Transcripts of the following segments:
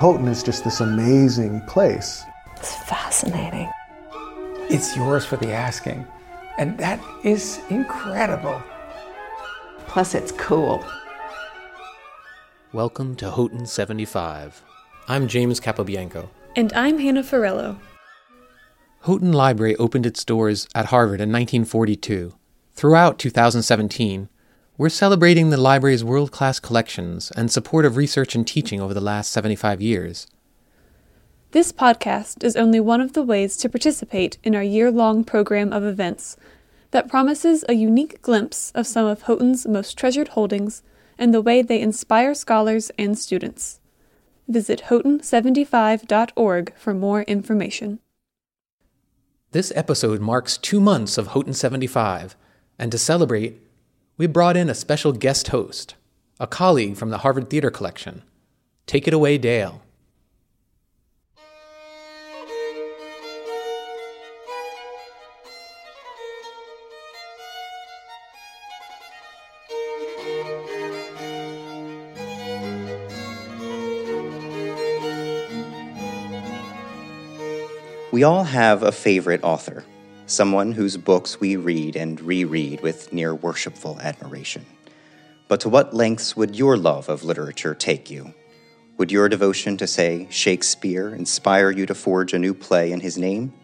Houghton is just this amazing place. It's fascinating. It's yours for the asking. And that is incredible. Plus, it's cool. Welcome to Houghton 75. I'm James Capobianco. And I'm Hannah Farello. Houghton Library opened its doors at Harvard in 1942. Throughout 2017, we're celebrating the library's world class collections and support of research and teaching over the last 75 years. This podcast is only one of the ways to participate in our year long program of events that promises a unique glimpse of some of Houghton's most treasured holdings and the way they inspire scholars and students. Visit houghton75.org for more information. This episode marks two months of Houghton 75, and to celebrate, we brought in a special guest host, a colleague from the Harvard Theater Collection. Take it away, Dale. We all have a favorite author, someone whose books we read and reread with near worshipful admiration. But to what lengths would your love of literature take you? Would your devotion to, say, Shakespeare inspire you to forge a new play in his name?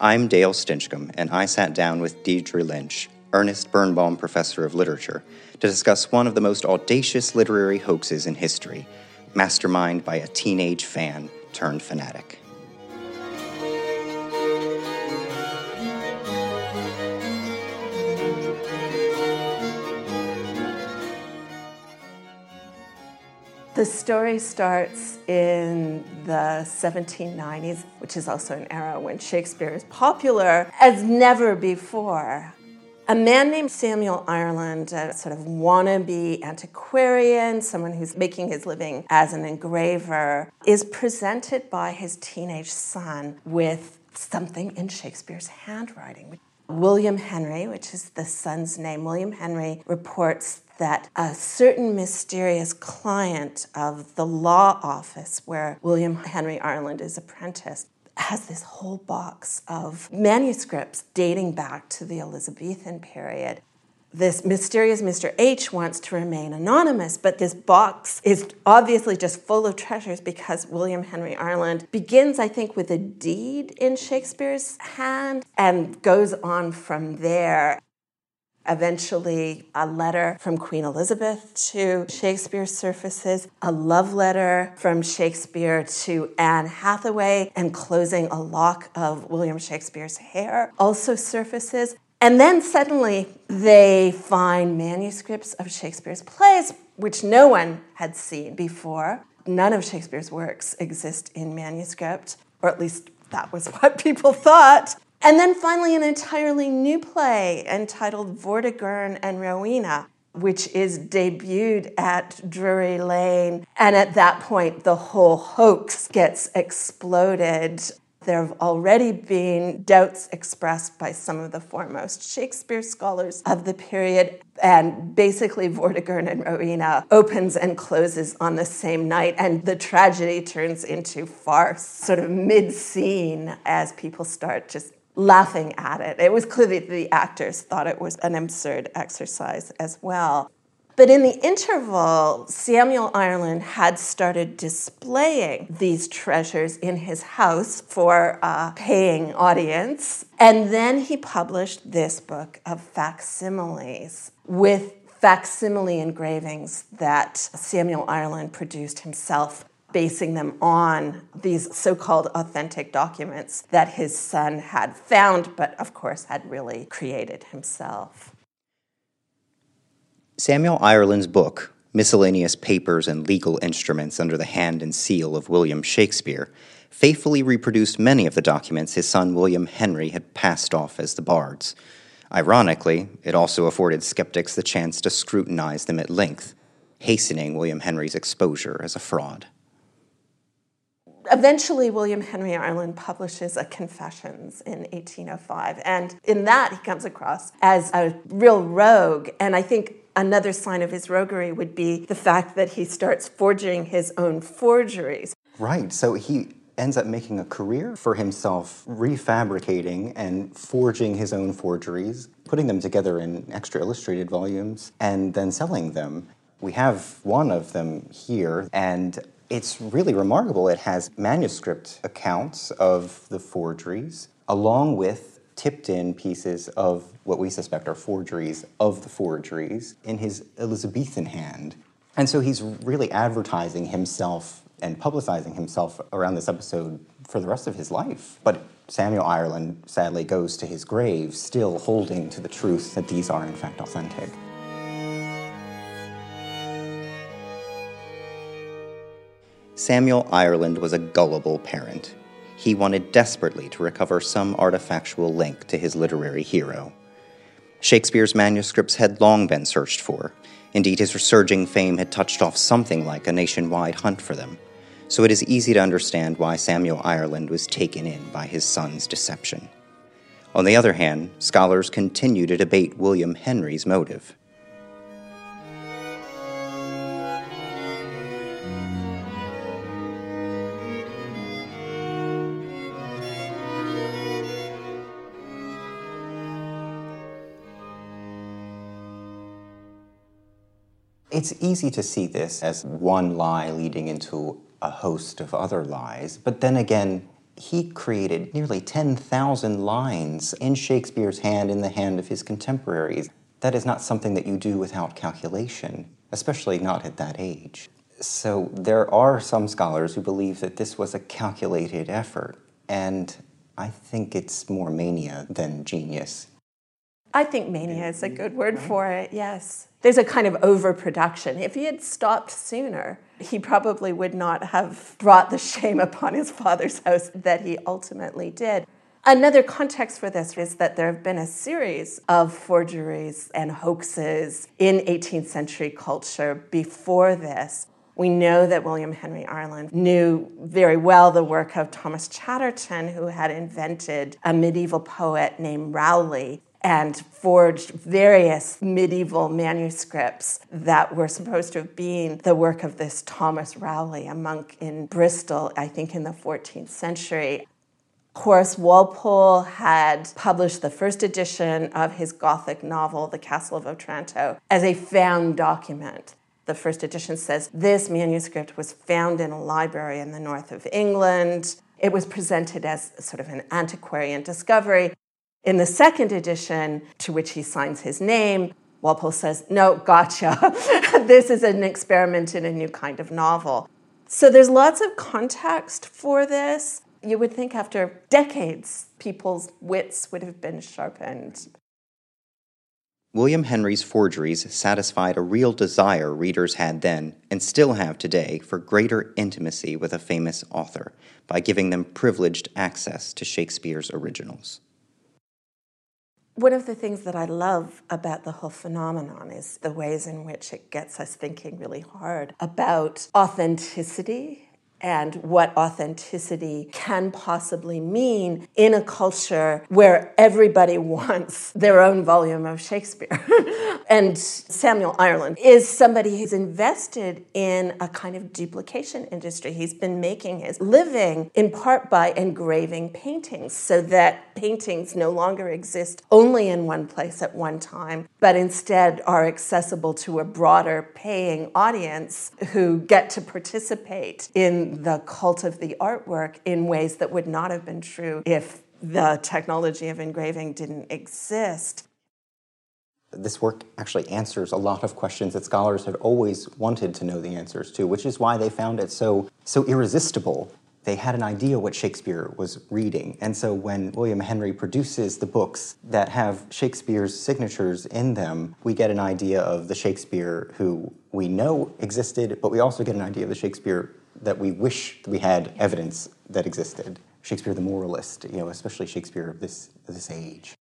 I'm Dale Stinchcomb, and I sat down with Deidre Lynch, Ernest Bernbaum Professor of Literature, to discuss one of the most audacious literary hoaxes in history, masterminded by a teenage fan turned fanatic. The story starts in the 1790s, which is also an era when Shakespeare is popular as never before. A man named Samuel Ireland, a sort of wannabe antiquarian, someone who's making his living as an engraver, is presented by his teenage son with something in Shakespeare's handwriting. William Henry, which is the son's name, William Henry reports that a certain mysterious client of the law office where William Henry Ireland is apprenticed has this whole box of manuscripts dating back to the Elizabethan period. This mysterious Mr. H wants to remain anonymous, but this box is obviously just full of treasures because William Henry Ireland begins, I think, with a deed in Shakespeare's hand and goes on from there. Eventually, a letter from Queen Elizabeth to Shakespeare surfaces, a love letter from Shakespeare to Anne Hathaway, and closing a lock of William Shakespeare's hair also surfaces. And then suddenly they find manuscripts of Shakespeare's plays, which no one had seen before. None of Shakespeare's works exist in manuscript, or at least that was what people thought. And then finally, an entirely new play entitled Vortigern and Rowena, which is debuted at Drury Lane. And at that point, the whole hoax gets exploded. There have already been doubts expressed by some of the foremost Shakespeare scholars of the period. And basically, Vortigern and Rowena opens and closes on the same night. And the tragedy turns into farce, sort of mid scene, as people start just laughing at it. It was clear that the actors thought it was an absurd exercise as well. But in the interval, Samuel Ireland had started displaying these treasures in his house for a paying audience. And then he published this book of facsimiles with facsimile engravings that Samuel Ireland produced himself basing them on these so called authentic documents that his son had found, but of course had really created himself. Samuel Ireland's book, Miscellaneous Papers and Legal Instruments Under the Hand and Seal of William Shakespeare, faithfully reproduced many of the documents his son William Henry had passed off as the bards. Ironically, it also afforded skeptics the chance to scrutinize them at length, hastening William Henry's exposure as a fraud. Eventually, William Henry Ireland publishes a Confessions in 1805, and in that he comes across as a real rogue. And I think another sign of his roguery would be the fact that he starts forging his own forgeries. Right. So he ends up making a career for himself, refabricating and forging his own forgeries, putting them together in extra illustrated volumes, and then selling them. We have one of them here, and it's really remarkable. It has manuscript accounts of the forgeries, along with tipped in pieces of what we suspect are forgeries of the forgeries in his Elizabethan hand. And so he's really advertising himself and publicizing himself around this episode for the rest of his life. But Samuel Ireland sadly goes to his grave still holding to the truth that these are in fact authentic. Samuel Ireland was a gullible parent. He wanted desperately to recover some artifactual link to his literary hero. Shakespeare's manuscripts had long been searched for. Indeed, his resurging fame had touched off something like a nationwide hunt for them. So it is easy to understand why Samuel Ireland was taken in by his son's deception. On the other hand, scholars continue to debate William Henry's motive. It's easy to see this as one lie leading into a host of other lies, but then again, he created nearly 10,000 lines in Shakespeare's hand, in the hand of his contemporaries. That is not something that you do without calculation, especially not at that age. So there are some scholars who believe that this was a calculated effort, and I think it's more mania than genius. I think mania is a good word for it, yes. There's a kind of overproduction. If he had stopped sooner, he probably would not have brought the shame upon his father's house that he ultimately did. Another context for this is that there have been a series of forgeries and hoaxes in 18th century culture before this. We know that William Henry Ireland knew very well the work of Thomas Chatterton, who had invented a medieval poet named Rowley and forged various medieval manuscripts that were supposed to have been the work of this Thomas Rowley, a monk in Bristol, I think in the 14th century. Horace Walpole had published the first edition of his Gothic novel, The Castle of Otranto, as a found document. The first edition says this manuscript was found in a library in the north of England. It was presented as sort of an antiquarian discovery. In the second edition, to which he signs his name, Walpole says, No, gotcha. this is an experiment in a new kind of novel. So there's lots of context for this. You would think after decades, people's wits would have been sharpened. William Henry's forgeries satisfied a real desire readers had then and still have today for greater intimacy with a famous author by giving them privileged access to Shakespeare's originals. One of the things that I love about the whole phenomenon is the ways in which it gets us thinking really hard about authenticity and what authenticity can possibly mean in a culture where everybody wants their own volume of Shakespeare. and Samuel Ireland is somebody who's invested in a kind of duplication industry. He's been making his living in part by engraving paintings so that paintings no longer exist only in one place at one time, but instead are accessible to a broader paying audience who get to participate in the cult of the artwork in ways that would not have been true if the technology of engraving didn't exist. This work actually answers a lot of questions that scholars had always wanted to know the answers to, which is why they found it so, so irresistible. They had an idea what Shakespeare was reading. And so when William Henry produces the books that have Shakespeare's signatures in them, we get an idea of the Shakespeare who we know existed, but we also get an idea of the Shakespeare that we wish we had evidence that existed. Shakespeare the moralist, you know, especially Shakespeare of this, this age.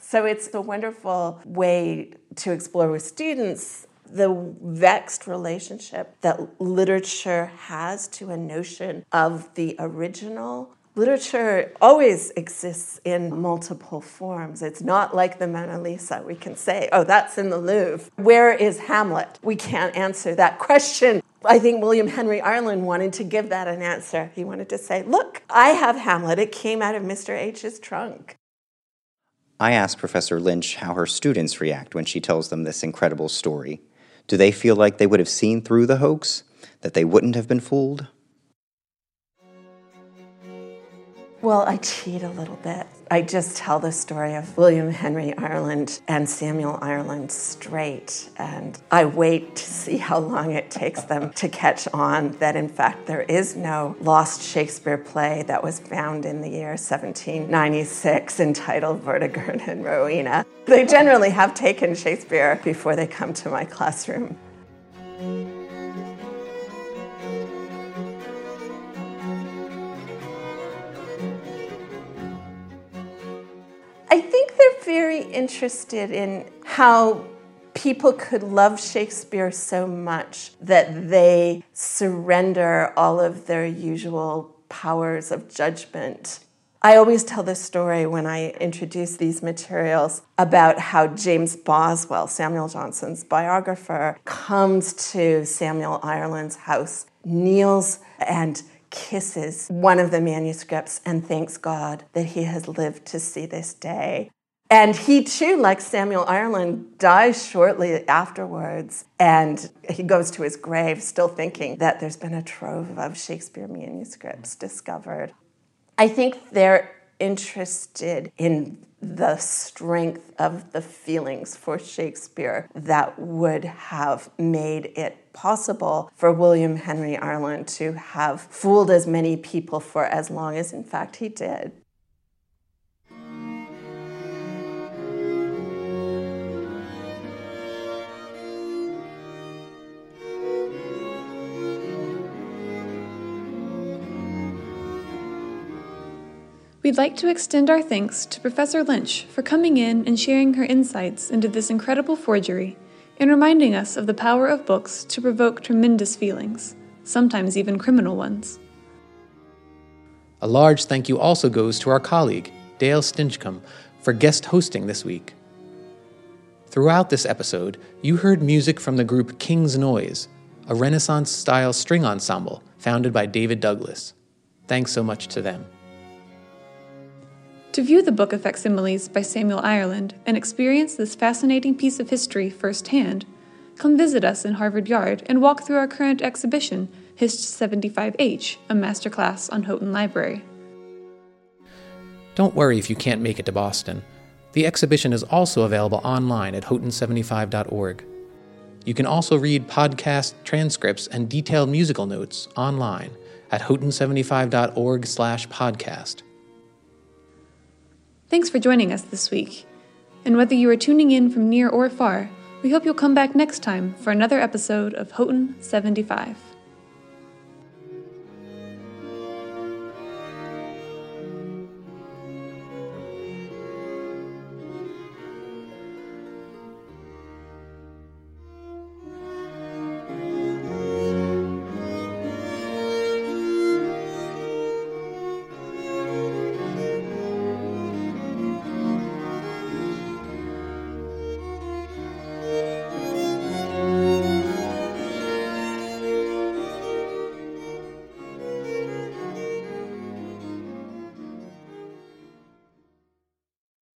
So it's a wonderful way to explore with students the vexed relationship that literature has to a notion of the original. Literature always exists in multiple forms. It's not like the Mona Lisa. We can say, oh, that's in the Louvre. Where is Hamlet? We can't answer that question I think William Henry Ireland wanted to give that an answer. He wanted to say, Look, I have Hamlet. It came out of Mr. H's trunk. I asked Professor Lynch how her students react when she tells them this incredible story. Do they feel like they would have seen through the hoax? That they wouldn't have been fooled? Well, I cheat a little bit. I just tell the story of William Henry Ireland and Samuel Ireland straight, and I wait to see how long it takes them to catch on that, in fact, there is no lost Shakespeare play that was found in the year 1796 entitled Vortigern and Rowena. They generally have taken Shakespeare before they come to my classroom. I think they're very interested in how people could love Shakespeare so much that they surrender all of their usual powers of judgment. I always tell this story when I introduce these materials about how James Boswell, Samuel Johnson's biographer, comes to Samuel Ireland's house, kneels and kisses one of the manuscripts and thanks God that he has lived to see this day. And he too, like Samuel Ireland, dies shortly afterwards. And he goes to his grave still thinking that there's been a trove of Shakespeare manuscripts discovered. I think they're interested in the strength of the feelings for Shakespeare that would have made it possible for William Henry Ireland to have fooled as many people for as long as, in fact, he did. We'd like to extend our thanks to Professor Lynch for coming in and sharing her insights into this incredible forgery and reminding us of the power of books to provoke tremendous feelings, sometimes even criminal ones. A large thank you also goes to our colleague, Dale Stinchcomb, for guest hosting this week. Throughout this episode, you heard music from the group King's Noyse, a Renaissance style string ensemble founded by David Douglass. Thanks so much to them. To view the Book of Facsimiles by Samuel Ireland and experience this fascinating piece of history firsthand, come visit us in Harvard Yard and walk through our current exhibition, HIST 75H, a masterclass on Houghton Library. Don't worry if you can't make it to Boston. The exhibition is also available online at houghton75.org. You can also read podcast transcripts and detailed musical notes online at houghton75.org/podcast. Thanks for joining us this week. And whether you are tuning in from near or far, we hope you'll come back next time for another episode of Houghton 75.